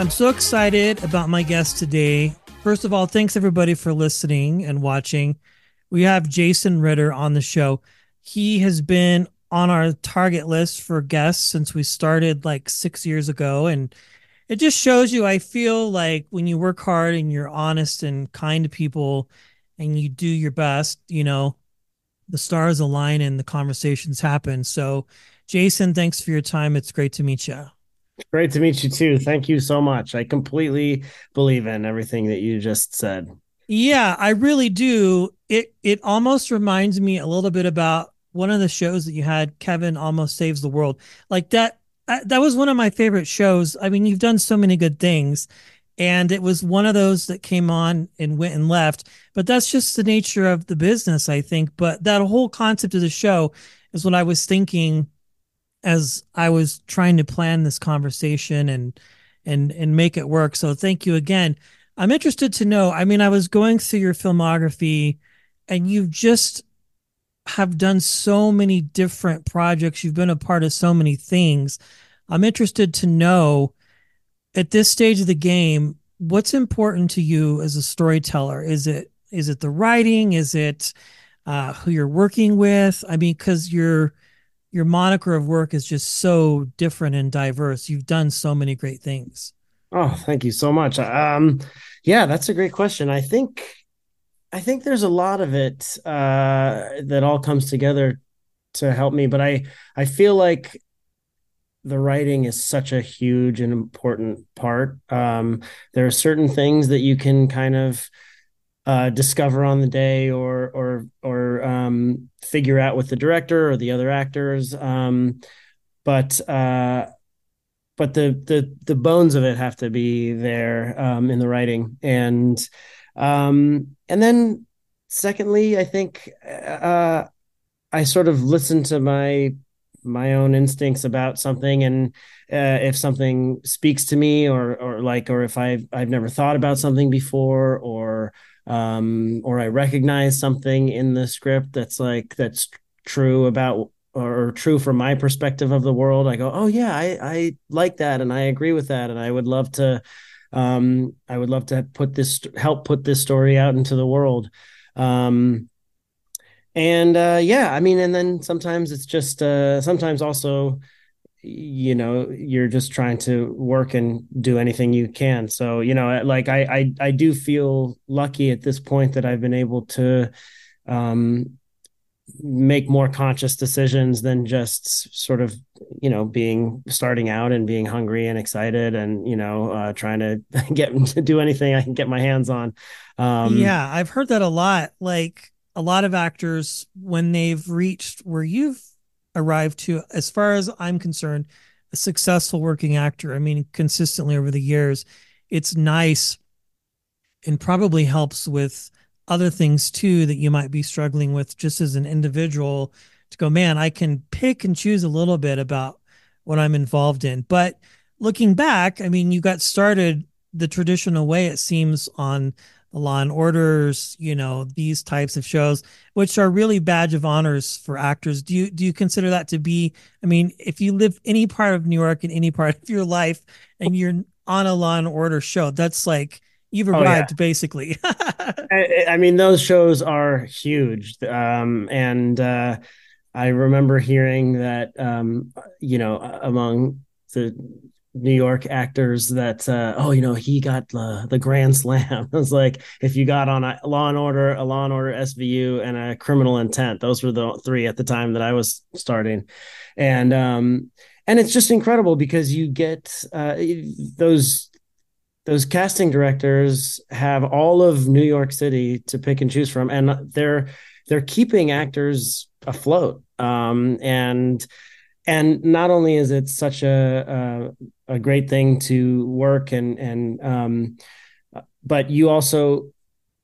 I'm so excited about my guest today. First of all, thanks everybody for listening and watching. We have Jason Ritter on the show. He has been on our target list for guests since we started like six years ago. And it just shows you, I feel like when you work hard and you're honest and kind to people and you do your best, you know, the stars align and the conversations happen. So, Jason, thanks for your time. It's great to meet you. Great to meet you too. Thank you so much. I completely believe in everything that you just said. Yeah, I really do. It it almost reminds me a little bit about one of the shows that you had, Kevin Almost Saves the World. Like that uh, that was one of my favorite shows. I mean, you've done so many good things and it was one of those that came on and went and left, but that's just the nature of the business, I think. But that whole concept of the show is what I was thinking as I was trying to plan this conversation and and and make it work. So thank you again. I'm interested to know. I mean, I was going through your filmography and you just have done so many different projects. You've been a part of so many things. I'm interested to know at this stage of the game, what's important to you as a storyteller? Is it is it the writing? Is it uh, who you're working with? I mean, because you're your moniker of work is just so different and diverse. You've done so many great things. Oh, thank you so much. Um, yeah, that's a great question. I think, I think there's a lot of it uh, that all comes together to help me, but I, I feel like the writing is such a huge and important part. Um, there are certain things that you can kind of uh, discover on the day or or or um, figure out with the director or the other actors. Um, but uh, but the the the bones of it have to be there um, in the writing, and um, and then secondly, I think uh, I sort of listen to my my own instincts about something and uh, if something speaks to me or or like or if I've I've never thought about something before or um, or I recognize something in the script that's like that's true about or true from my perspective of the world, I go, oh yeah, I I like that and I agree with that, and I would love to, um, I would love to put this help put this story out into the world. Um, and uh, yeah, I mean, and then sometimes it's just uh, sometimes also you know you're just trying to work and do anything you can. So you know like i i, I do feel lucky at this point that i've been able to um make more conscious decisions than just sort of you know being starting out and being hungry and excited and you know uh, trying to get to do anything i can get my hands on. Um yeah i've heard that a lot. Like a lot of actors when they've reached where you've arrived to, as far as I'm concerned, a successful working actor. I mean, consistently over the years, it's nice and probably helps with other things too that you might be struggling with just as an individual to go, man, I can pick and choose a little bit about what I'm involved in. But looking back, I mean, you got started the traditional way, it seems, on Law and Orders, you know, these types of shows, which are really badge of honors for actors. Do you do you consider that to be? I mean, if you live any part of New York in any part of your life, and you're on a Law and Order show, that's like you've arrived, oh, yeah. basically. I, I, mean, those shows are huge, um, and uh, I remember hearing that, um, you know, among the New York actors that uh, oh you know he got the the grand slam. I was like if you got on a Law and Order, a Law and Order SVU, and a Criminal Intent, those were the three at the time that I was starting, and um and it's just incredible because you get uh, those those casting directors have all of New York City to pick and choose from, and they're they're keeping actors afloat. Um, and and not only is it such a a, a great thing to work and and um, but you also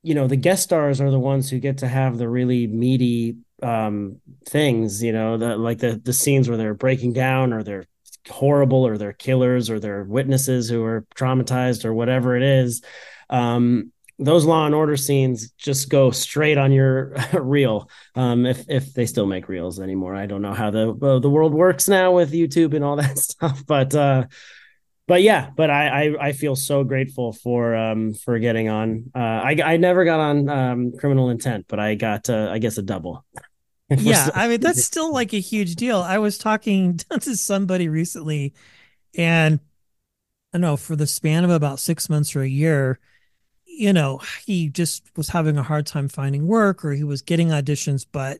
you know the guest stars are the ones who get to have the really meaty um, things you know the like the the scenes where they're breaking down or they're horrible or they're killers or they're witnesses who are traumatized or whatever it is. Um, those law and order scenes just go straight on your reel um, if if they still make reels anymore. I don't know how the uh, the world works now with youtube and all that stuff but uh but yeah but i i, I feel so grateful for um for getting on. Uh i i never got on um criminal intent but i got uh, i guess a double. Yeah, I mean that's still like a huge deal. I was talking to somebody recently, and I don't know for the span of about six months or a year, you know, he just was having a hard time finding work, or he was getting auditions, but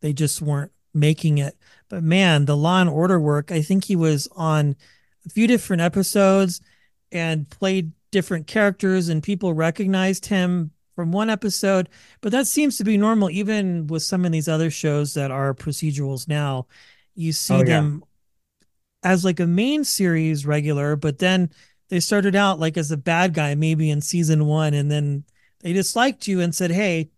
they just weren't making it. But man, the Law and Order work, I think he was on a few different episodes and played different characters, and people recognized him from one episode, but that seems to be normal even with some of these other shows that are procedurals now. You oh, see oh, them as like a main series regular, but then they started out like as a bad guy maybe in season 1 and then they disliked you and said, "Hey,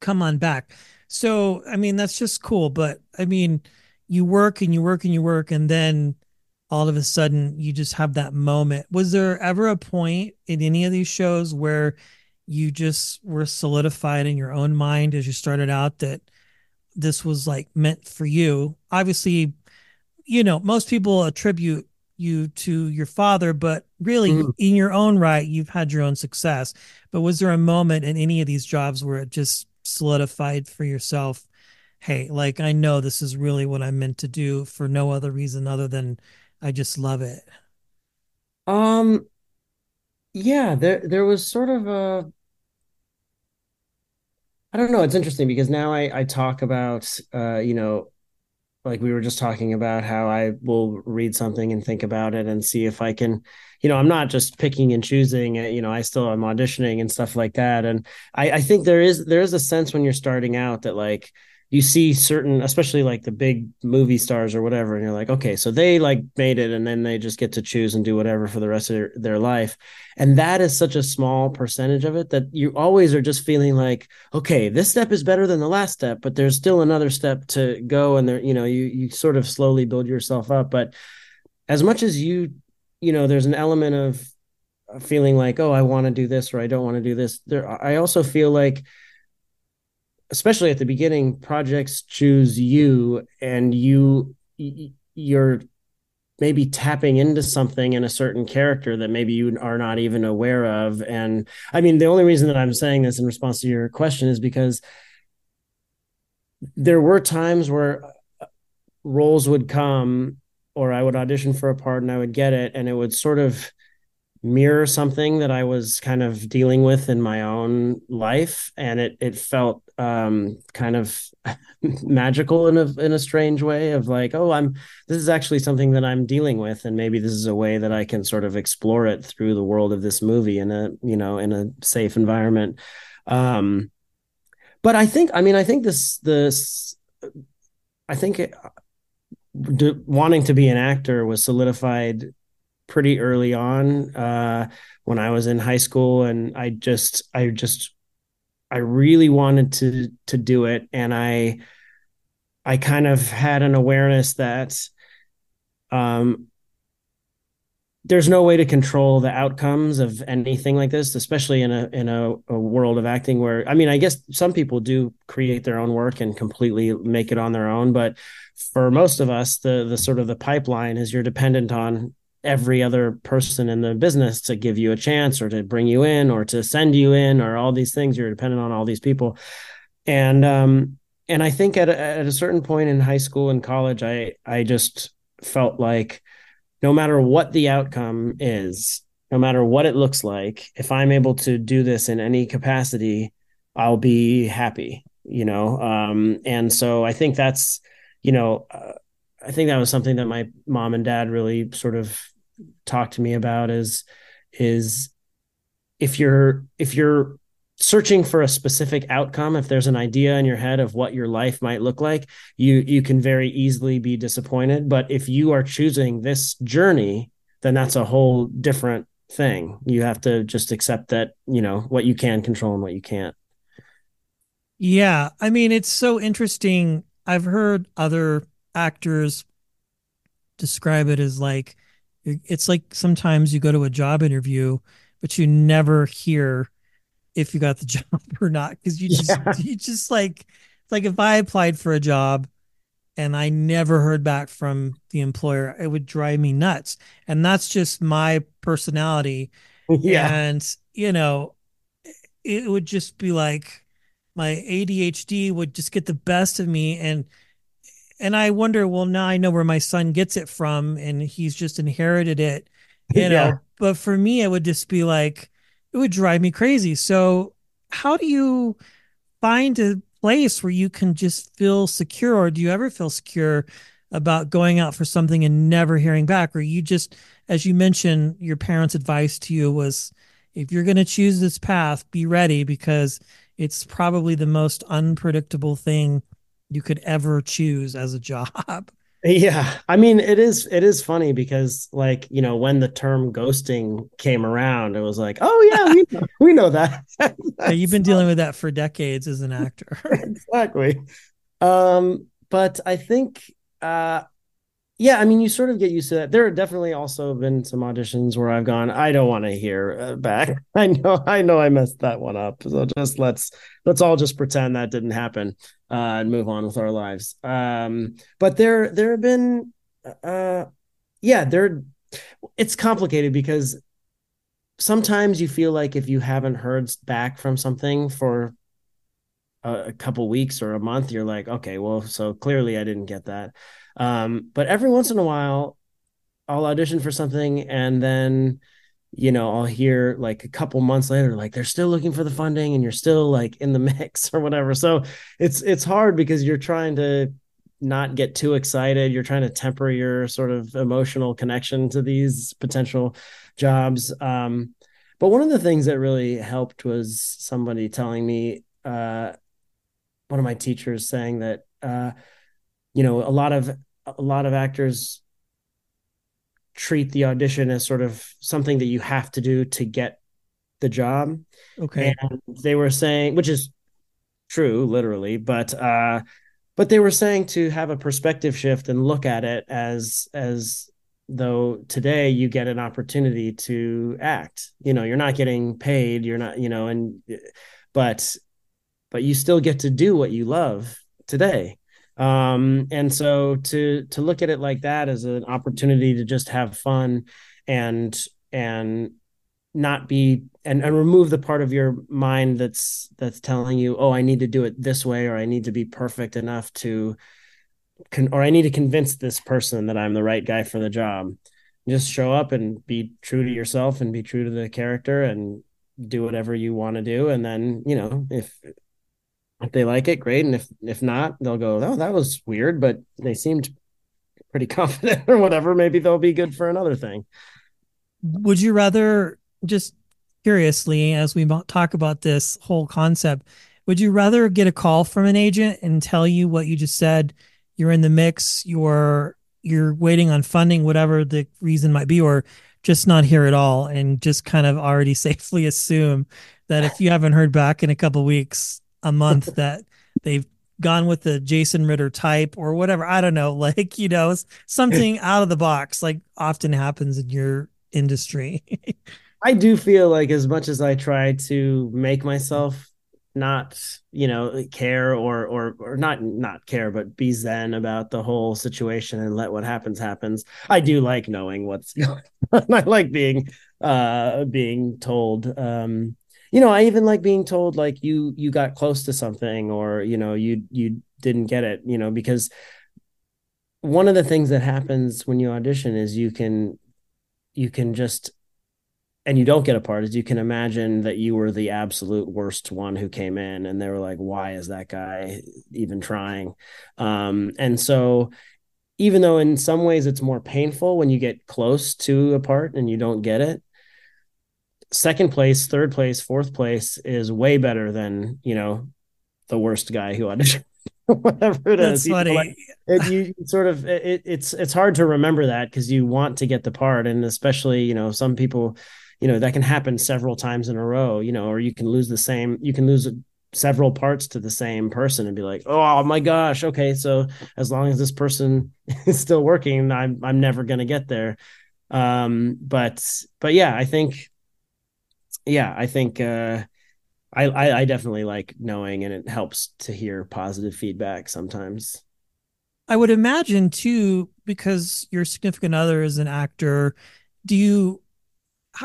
come on back." So, I mean, that's just cool, but I mean, you work and you work and you work and then all of a sudden you just have that moment. Was there ever a point in any of these shows where you just were solidified in your own mind as you started out that this was like meant for you obviously you know most people attribute you to your father but really mm. in your own right you've had your own success but was there a moment in any of these jobs where it just solidified for yourself hey like i know this is really what i'm meant to do for no other reason other than i just love it um yeah, there there was sort of a I don't know, it's interesting because now I I talk about uh, you know, like we were just talking about how I will read something and think about it and see if I can, you know, I'm not just picking and choosing, uh, you know, I still am auditioning and stuff like that. And I, I think there is there is a sense when you're starting out that like you see certain especially like the big movie stars or whatever and you're like okay so they like made it and then they just get to choose and do whatever for the rest of their, their life. And that is such a small percentage of it that you always are just feeling like okay this step is better than the last step but there's still another step to go and there you know you you sort of slowly build yourself up. But as much as you you know there's an element of feeling like oh i want to do this or i don't want to do this there i also feel like especially at the beginning projects choose you and you you're maybe tapping into something in a certain character that maybe you are not even aware of. And i mean the only reason that i'm saying this in response to your question is because there were times where uh, roles would come or i would audition for a part and i would get it and it would sort of mirror something that I was kind of dealing with in my own life, and it it felt um, kind of magical in a in a strange way of like, oh, I'm this is actually something that I'm dealing with, and maybe this is a way that I can sort of explore it through the world of this movie in a you know in a safe environment. Um, but I think, I mean, I think this this I think. It, wanting to be an actor was solidified pretty early on uh, when I was in high school, and I just I just I really wanted to to do it, and I I kind of had an awareness that um, there's no way to control the outcomes of anything like this, especially in a in a, a, world of acting where I mean, I guess some people do create their own work and completely make it on their own, but for most of us, the the sort of the pipeline is you're dependent on every other person in the business to give you a chance or to bring you in or to send you in or all these things. You're dependent on all these people. And um and i think at a, at a certain point in high school and college i i just felt like no matter what the outcome is no matter what it looks like if i'm able to do this in any capacity i'll be happy you know? Um and so i think that's you know uh, I think that was something that my mom and dad really sort of talked to me about is is if you're if you're searching for a specific outcome if there's an idea in your head of what your life might look like you you can very easily be disappointed. But if you are choosing this journey then that's a whole different thing. You have to just accept that you know what you can control and what you can't. Yeah. I mean it's so interesting. I've heard other actors describe it as like it's like sometimes you go to a job interview but you never hear if you got the job or not because you just yeah. you just like like if I applied for a job and I never heard back from the employer, it would drive me nuts. And that's just my personality. Yeah. And you know, it would just be like my ADHD would just get the best of me and and I wonder, well, now I know where my son gets it from and he's just inherited it, you know. Yeah. But for me, it would just be like it would drive me crazy. So how do you find a place where you can just feel secure or do you ever feel secure about going out for something and never hearing back or you just as you mentioned your parents advice to you was if you're going to choose this path be ready because it's probably the most unpredictable thing you could ever choose as a job Yeah, I mean it is it is funny because like you know when the term ghosting came around, it was like, oh yeah, we know, we know that. yeah, you've been dealing with that for decades as an actor. exactly. Um, but I think, uh, yeah, I mean you sort of get used to that. There have definitely also been some auditions where I've gone, I don't want to hear uh, back. I know, I know, I messed that one up. So just let's let's all just pretend that didn't happen uh, and move on with our lives. Um, but there there have been uh, yeah, there it's complicated because sometimes you feel like if you haven't heard back from something for a, a couple weeks or a month, you're like, okay, well, so clearly I didn't get that. Um, but every once in a while, I'll audition for something and then you know, I'll hear like a couple months later, like they're still looking for the funding and you're still like in the mix or whatever. So it's it's hard because you're trying to not get too excited. You're trying to temper your sort of emotional connection to these potential jobs. Um, but one of the things that really helped was somebody telling me, uh, one of my teachers saying that, uh, you know, a lot of a lot of actors treat the audition as sort of something that you have to do to get the job. Okay. And they were saying, which is true, literally, but uh, but they were saying to have a perspective shift and look at it as as though today you get an opportunity to act. You know, you're not getting paid, you're not, you know, and but but you still get to do what you love today um and so to to look at it like that as an opportunity to just have fun and and not be and, and remove the part of your mind that's that's telling you oh i need to do it this way or i need to be perfect enough to con- or i need to convince this person that i'm the right guy for the job. Just show up and be true to yourself and be true to the character and do whatever you want to do. And then you know if if they like it, great. And if if not, they'll go, oh, that was weird, but they seemed pretty confident or whatever. Maybe they'll be good for another thing. Would you rather just curiously, as we talk about this whole concept, would you rather get a call from an agent and tell you what you just said? You're in the mix. You're you're waiting on funding, whatever the reason might be, or just not here at all, and just kind of already safely assume that if you haven't heard back in a couple weeks, a month that they've gone with the Jason Ritter type or whatever. I don't know, like, you know, something out of the box, like often happens in your industry. I do feel like as much as I try to make myself not, you know, care or or or not not care, but be zen about the whole situation and let what happens happens. I do like knowing what's going on. I like being uh being told um you know, I even like being told like you you got close to something or you know you you didn't get it, you know, because one of the things that happens when you audition is you can you can just and you don't get a part is you can imagine that you were the absolute worst one who came in and they were like why is that guy even trying? Um, and so even though in some ways it's more painful when you get close to a part and you don't get it second place, third place, fourth place is way better than you know the worst guy who auditioned. Whatever it That's is. funny. You, know, like, it, you sort of it, it's it's hard to remember that because you want to get the part, and especially you know some people, you know that can happen several times in a row. You know, or you can lose the same. You can lose several parts to the same person and be like, oh my gosh, okay, so as long as this person is still working, I'm I'm never gonna get there. Um, but but yeah, I think yeah, I think uh, I, I, I definitely like knowing, and it helps to hear positive feedback sometimes. I would imagine too, because your significant other is an actor. Do you?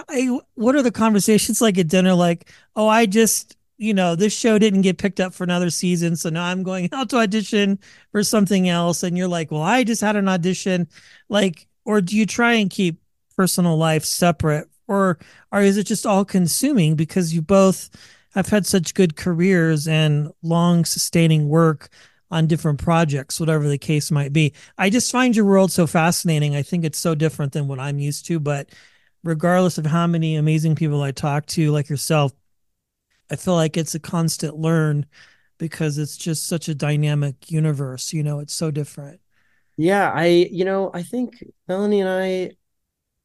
I, what are the conversations like at dinner? Like, oh, I just you know, this show didn't get picked up for another season. So now I'm going out to audition for something else. And you're like, well, I just had an audition. Like, or do you try and keep personal life separate or or is it just all consuming because you both have had such good careers and long sustaining work on different projects whatever the case might be? I just find your world so fascinating. I think it's so different than what i'm used to but regardless of how many amazing people i talk to like yourself i feel like it's a constant learn because it's just such a dynamic universe you know it's so different. Yeah i you know i think melanie and i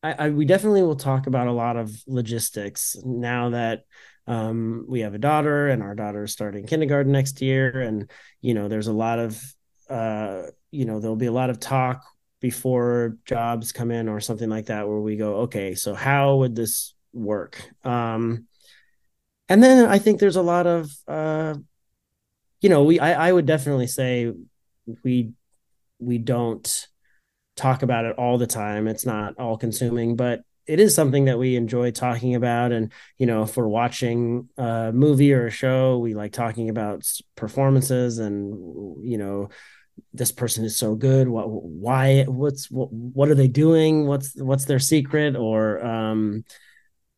I, I, we definitely will talk about a lot of logistics now that um, we have a daughter and our daughter is starting kindergarten next year. And you know there's a lot of uh, you know there'll be a lot of talk before jobs come in or something like that where we go okay so how would this work? Um, and then i think there's a lot of uh, you know we I, I would definitely say we we don't talk about it all the time. It's not all consuming, but it is something that we enjoy talking about. And, you know, if we're watching a movie or a show, we like talking about performances and, you know, this person is so good. What, why, what's, what, what are they doing? What's, what's their secret? Or, um,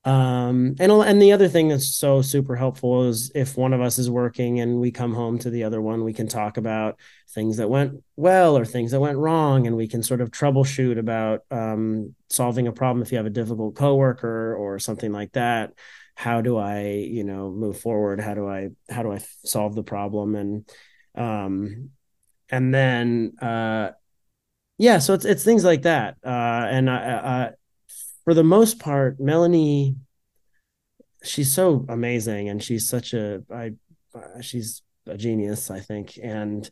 um and and the other thing that's so super helpful is if one of us is working and we come home to the other one we can talk about things that went well or things that went wrong and we can sort of troubleshoot about um, solving a problem if you have a difficult coworker or something like that. How do i you know move forward? How do i how do i solve the problem? And um and then uh yeah so it's it's things like that. Uh and i, I for the most part, Melanie, she's so amazing and she's such a I she's a genius, I think. And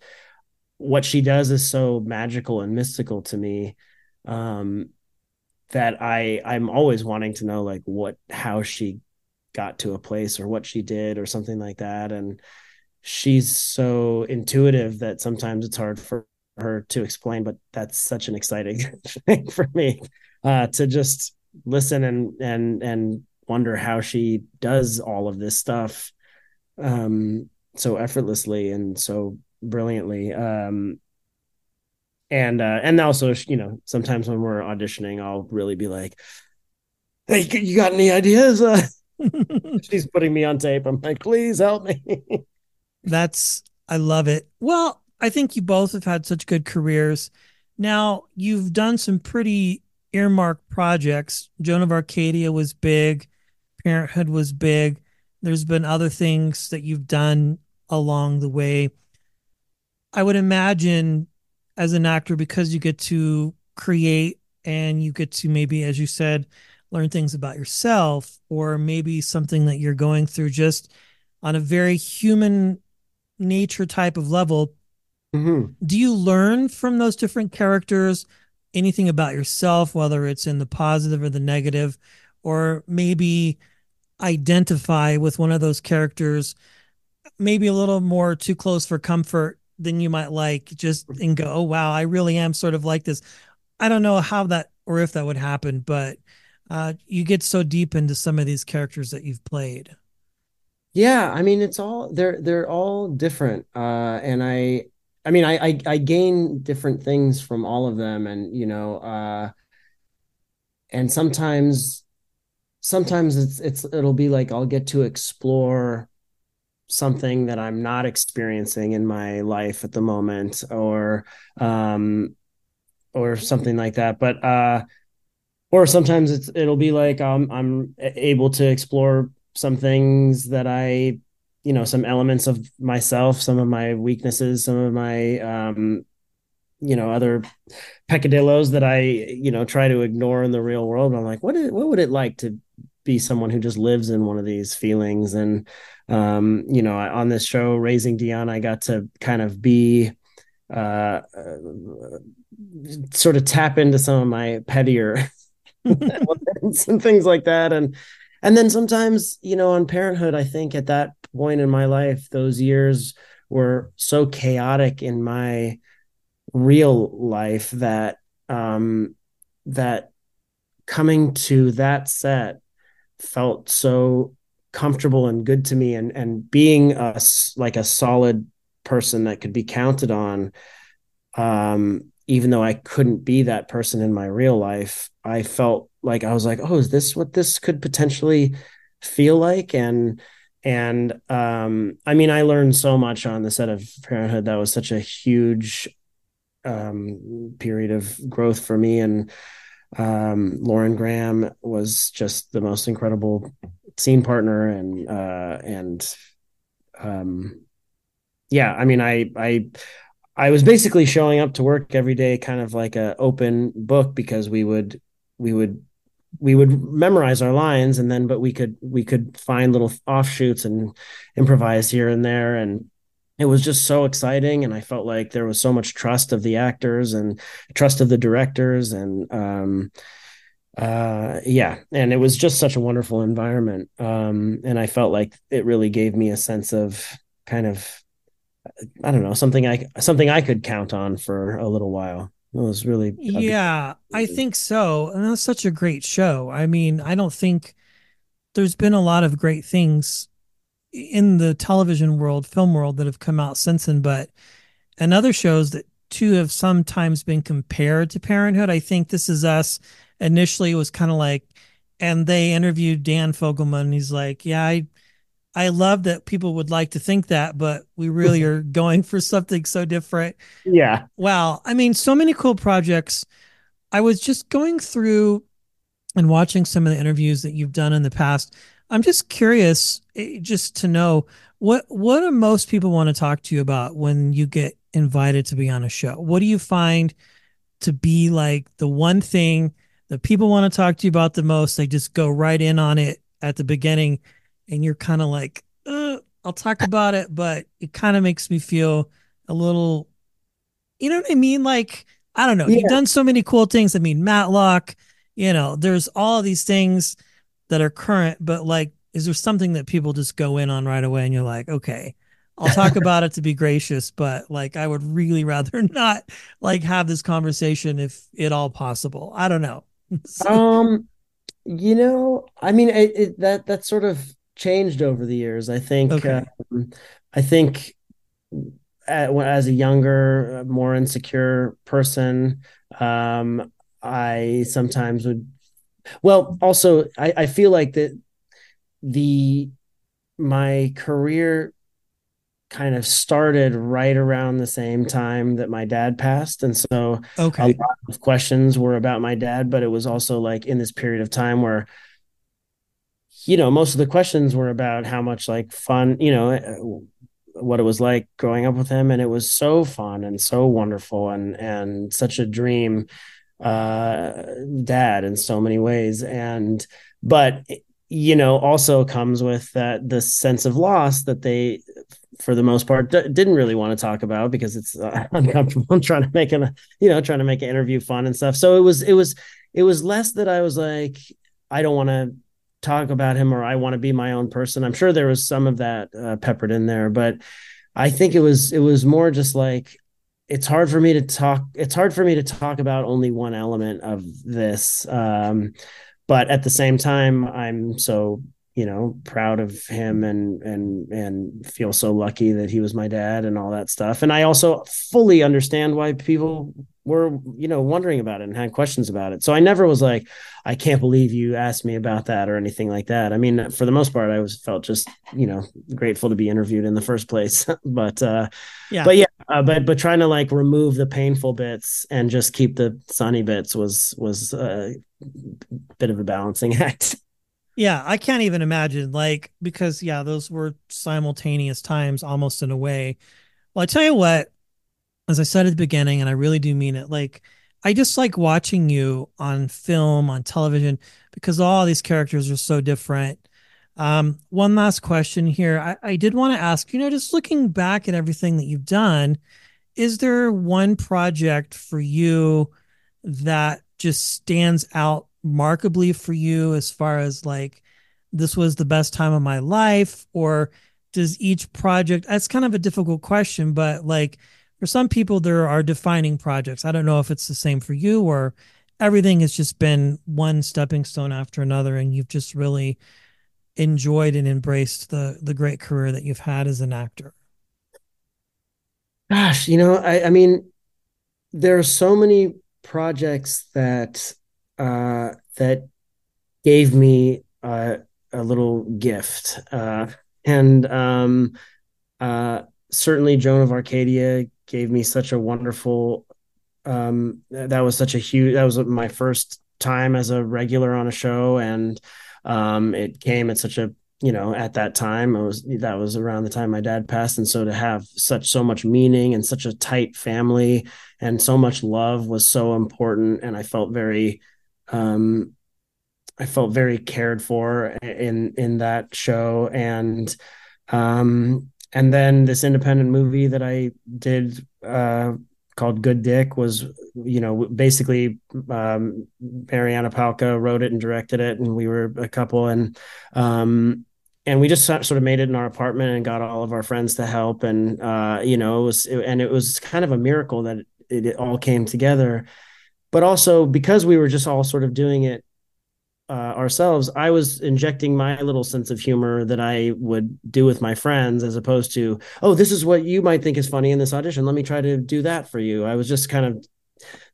what she does is so magical and mystical to me. Um, that I I'm always wanting to know like what how she got to a place or what she did or something like that and she's so intuitive that sometimes it's hard for her to explain but that's such an exciting thing for me uh, to just listen and and and wonder how she does all of this stuff um so effortlessly and so brilliantly um and uh and also you know sometimes when we're auditioning i'll really be like hey you got any ideas? Uh she's putting me on tape. I'm like please help me. That's i love it. Well i think you both have had such good careers. Now you've done some pretty earmarked projects. Joan of Arcadia was big, Parenthood was big. There's been other things that you've done along the way. I would imagine as an actor, because you get to create and you get to maybe, as you said, learn things about yourself or maybe something that you're going through just on a very human nature type of level. Mm-hmm. Do you learn from those different characters? Anything about yourself, whether it's in the positive or the negative, or maybe identify with one of those characters, maybe a little more too close for comfort than you might like, just and go, oh, wow, I really am sort of like this. I don't know how that or if that would happen, but uh, you get so deep into some of these characters that you've played. Yeah, I mean, it's all they're they're all different, uh, and I I mean, I, I, I gain different things from all of them, and you know, uh, and sometimes, sometimes it's it's it'll be like I'll get to explore something that I'm not experiencing in my life at the moment, or um, or something like that. But uh, or sometimes it's it'll be like um, I'm able to explore some things that I you know some elements of myself some of my weaknesses some of my um you know other peccadillos that i you know try to ignore in the real world. I'm like what is, what would it like to be someone who just lives in one of these feelings? And um you know on this show raising dion i got to kind of be uh, uh sort of tap into some of my pettier and things like that. And and then sometimes you know on parenthood i think at that point in my life those years were so chaotic in my real life that um that coming to that set felt so comfortable and good to me and and being a like a solid person that could be counted on um even though I couldn't be that person in my real life I felt like I was like, oh, is this what this could potentially feel like? And and um, I mean, I learned so much on the set of Parenthood. That was such a huge um, period of growth for me. And um, Lauren Graham was just the most incredible scene partner, and uh, and um, yeah, I mean, I I I was basically showing up to work every day, kind of like a open book, because we would we would we would memorize our lines and then but we could we could find little offshoots and improvise here and there. And it was just so exciting. And i felt like there was so much trust of the actors and trust of the directors. And um uh yeah and it was just such a wonderful environment. Um and i felt like it really gave me a sense of kind of i don't know something i something i could count on for a little while it was really yeah i think so and that's such a great show. I mean i don't think there's been a lot of great things in the television world film world that have come out since then but and other shows that too have sometimes been compared to parenthood i think this is us initially was kind of like and they interviewed dan fogelman And he's like yeah i I love that people would like to think that, but we really are going for something so different. Yeah. Wow. I mean, so many cool projects. I was just going through and watching some of the interviews that you've done in the past. I'm just curious eh, just to know what what do most people want to talk to you about when you get invited to be on a show? What do you find to be like the one thing that people want to talk to you about the most? They just go right in on it at the beginning and you're kind of like, uh, I'll talk about it, but it kind of makes me feel a little, you know what I mean? Like, I don't know. Yeah. You've done so many cool things. I mean, Matlock, you know, there's all these things that are current, but like, is there something that people just go in on right away and you're like, okay, I'll talk about it to be gracious, but like, I would really rather not like have this conversation if at all possible. I don't know. um, you know, I mean, it, it, that, that sort of changed over the years. I think. Okay. Um, I think as a younger, more insecure person, um, I sometimes would. Well, also, I, I feel like that the my career kind of started right around the same time that my dad passed and so okay. a lot of questions were about my dad but it was also like in this period of time where you know, most of the questions were about how much like fun, you know, eh, what it was like growing up with him. And it was so fun and so wonderful and, and such a dream uh, dad in so many ways. And, but, you know, also comes with that the sense of loss that they, for the most part, d- didn't really want to talk about because it's uh, uncomfortable. Trying to make an, you know, trying to make an interview fun and stuff. So it was, it was, it was less that I was like, I don't want to talk about him or I want to be my own person. I'm sure there was some of that uh, peppered in there, but I think it was it was more just like it's hard for me to talk it's hard for me to talk about only one element of this um, but at the same time I'm so you know proud of him and and and feel so lucky that he was my dad and all that stuff and I also fully understand why people were you know wondering about it and had questions about it. So i never was like i can't believe you asked me about that or anything like that. I mean for the most part i was felt just you know grateful to be interviewed in the first place. But uh yeah. but yeah uh, but but trying to like remove the painful bits and just keep the sunny bits was was a bit of a balancing act. Yeah i can't even imagine like because yeah those were simultaneous times almost in a way. Well i tell you what as I said at the beginning, and I really do mean it, like I just like watching you on film, on television, because all these characters are so different. Um, one last question here. I, I did want to ask, you know, just looking back at everything that you've done, is there one project for you that just stands out markedly for you as far as like this was the best time of my life or does each project that's kind of a difficult question but like for some people there are defining projects. I don't know if it's the same for you or everything has just been one stepping stone after another and you've just really enjoyed and embraced the the great career that you've had as an actor. Gosh you know i i mean there are so many projects that uh that gave me a little gift. Uh and um uh certainly joan of arcadia gave me such a wonderful um that was such a huge that was my first time as a regular on a show. And um it came at such a you know at that time it was that was around the time my dad passed. And so to have such so much meaning and such a tight family and so much love was so important. And i felt very um i felt very cared for in in that show. And um and then this independent movie that I did uh, called Good Dick was, you know, basically um, Marianna Palka wrote it and directed it, and we were a couple, and um, and we just sort of made it in our apartment and got all of our friends to help, and uh, you know, it was, and it was kind of a miracle that it, it all came together, but also because we were just all sort of doing it uh, ourselves, I was injecting my little sense of humor that I would do with my friends, as opposed to, oh, this is what you might think is funny in this audition. Let me try to do that for you. I was just kind of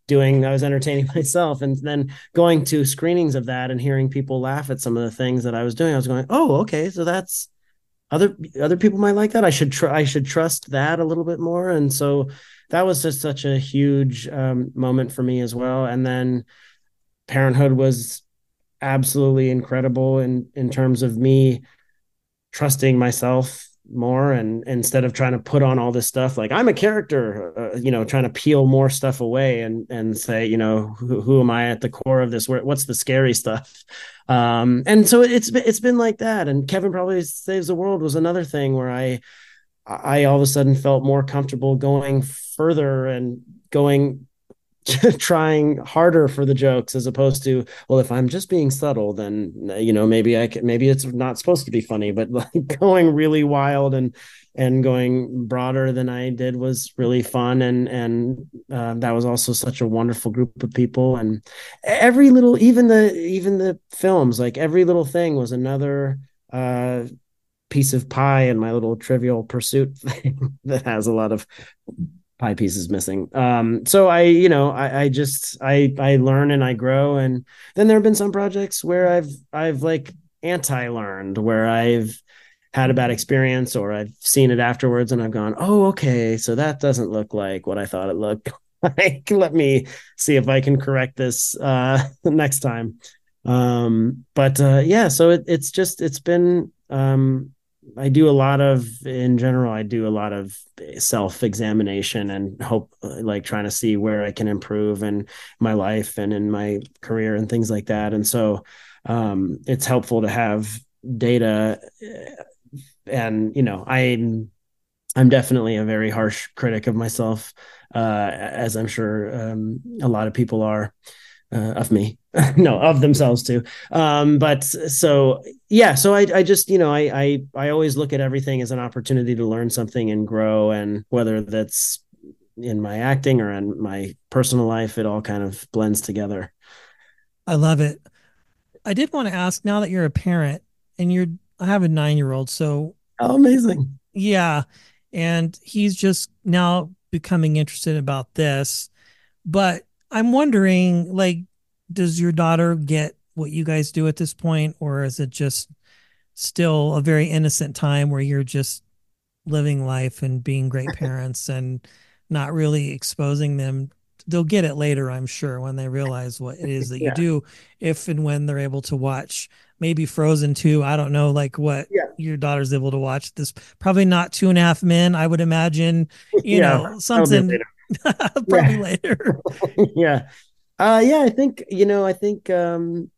doing, I was entertaining myself, and then going to screenings of that and hearing people laugh at some of the things that I was doing. I was going, oh, okay, so that's other other people might like that. I should try. I should trust that a little bit more, and so that was just such a huge um, moment for me as well. And then Parenthood was absolutely incredible in in terms of me trusting myself more and instead of trying to put on all this stuff like i'm a character uh, you know trying to peel more stuff away and and say you know who, who am i at the core of this? Where, what's the scary stuff? Um and so it's it's been like that. And kevin probably saves the world was another thing where i i all of a sudden felt more comfortable going further and going trying harder for the jokes as opposed to well if i'm just being subtle then you know maybe i can maybe it's not supposed to be funny but like going really wild and and going broader than i did was really fun. And and uh, that was also such a wonderful group of people. And every little even the even the films like every little thing was another uh piece of pie in my little trivial pursuit thing that has a lot of pie pieces missing. Um, so I, you know, I, I just I I learn and I grow, and then there have been some projects where I've I've like anti-learned, where I've had a bad experience or I've seen it afterwards and I've gone, oh, okay, so that doesn't look like what I thought it looked like. Let me see if I can correct this uh, next time. Um, but uh, yeah, so it, it's just it's been um, I do a lot of in general I do a lot of self examination and hope like trying to see where I can improve in my life and in my career and things like that. And so um, it's helpful to have data and you know I'm I'm definitely a very harsh critic of myself uh, as I'm sure um, a lot of people are uh, of me. No of themselves too. Um but so yeah so i i just you know I, I i always look at everything as an opportunity to learn something and grow and whether that's in my acting or in my personal life it all kind of blends together. I love it. I did want to ask now that you're a parent and you're i have a nine year old so oh, amazing. Yeah and he's just now becoming interested about this but I'm wondering, like, does your daughter get what you guys do at this point, or is it just still a very innocent time where you're just living life and being great parents and not really exposing them they'll get it later i'm sure when they realize what it is that yeah. you do if and when they're able to watch maybe frozen 2 i don't know like what yeah. your daughter's able to watch this probably not two and a half men i would imagine you yeah, know something probably later yeah uh yeah i think you know i think um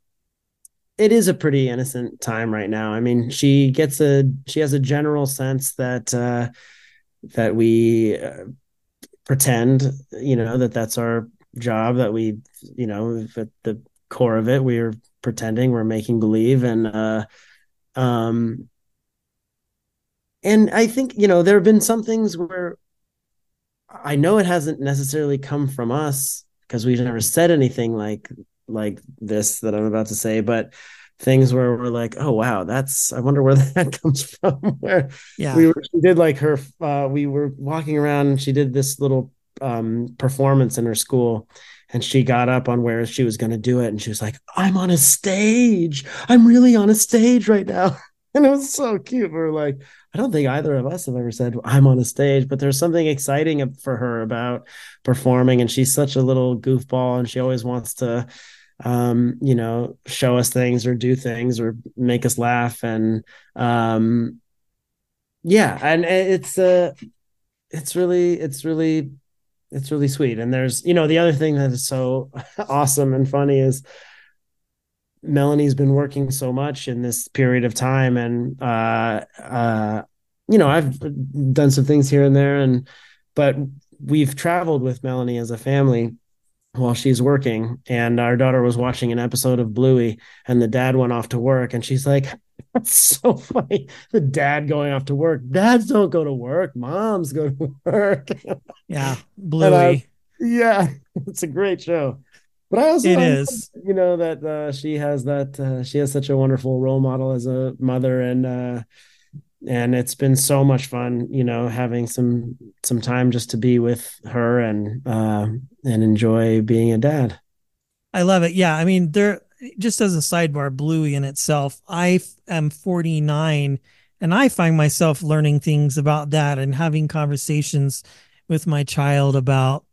it is a pretty innocent time right now. I mean, she gets a she has a general sense that uh, that we uh, pretend, you know, that that's our job. That we, you know, at the core of it, we're pretending, we're making believe, and uh, um, and I think you know there have been some things where I know it hasn't necessarily come from us because we've never said anything like like this that I'm about to say, but things where we're like, oh wow, that's I wonder where that comes from. where yeah, we were, she did like her uh, we were walking around and she did this little um, performance in her school and she got up on where she was going to do it and she was like i'm on a stage. I'm really on a stage right now and it was so cute we are like i don't think either of us have ever said i'm on a stage but there's something exciting for her about performing and she's such a little goofball and she always wants to um, you know, show us things or do things or make us laugh. And um, yeah, and it's uh it's really, it's really, it's really sweet. And there's, you know, the other thing that is so awesome and funny is Melanie's been working so much in this period of time. And uh uh, you know, I've done some things here and there and but we've traveled with Melanie as a family while she's working. And our daughter was watching an episode of bluey and the dad went off to work and she's like that's so funny. The dad going off to work. Dads don't go to work. Moms go to work. Yeah. Bluey I, yeah. It's a great show but i also it is. you know that uh, she has that uh, she has such a wonderful role model as a mother and uh, and it's been so much fun you know having some some time just to be with her and uh and enjoy being a dad. I love it. Yeah i mean there just as a sidebar bluey in itself i am 49 and i find myself learning things about that and having conversations with my child about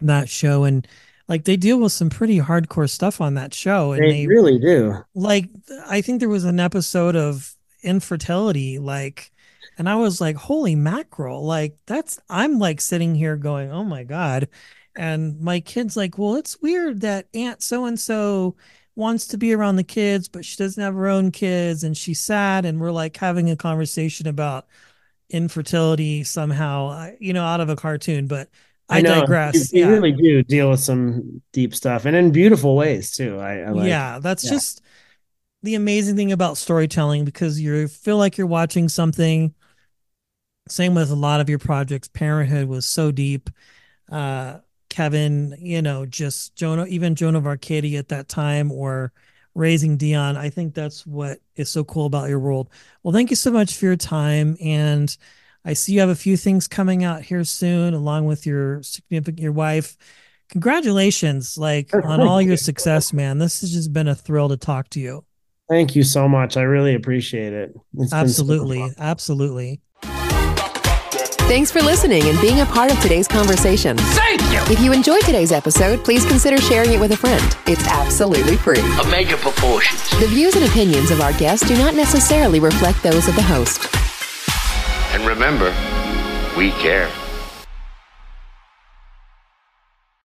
that show and like they deal with some pretty hardcore stuff on that show and they, they really do. like i think there was an episode of infertility like and i was like holy mackerel. Like that's i'm like sitting here going oh my god. And my kid's like well it's weird that aunt so and so wants to be around the kids but she doesn't have her own kids and she's sad and we're like having a conversation about infertility somehow uh, you know out of a cartoon but I, I know, digress. You, you yeah. really do deal with some deep stuff and in beautiful ways too. I, I like, yeah, that's yeah. just the amazing thing about storytelling because you feel like you're watching something. Same with a lot of your projects. Parenthood was so deep. Uh, Kevin, you know, just Jonah, even Joan of Arcadia at that time, or raising Dion. I think that's what is so cool about your world. Well, thank you so much for your time. And I see you have a few things coming out here soon, along with your significant your wife. Congratulations, like oh, on all your success, man. This has just been a thrill to talk to you. Thank you so much. I really appreciate it. It's absolutely. Absolutely. Thanks for listening and being a part of today's conversation. Thank you. If you enjoyed today's episode, please consider sharing it with a friend. It's absolutely free. A major proportions. The views and opinions of our guests do not necessarily reflect those of the host. Remember, we care.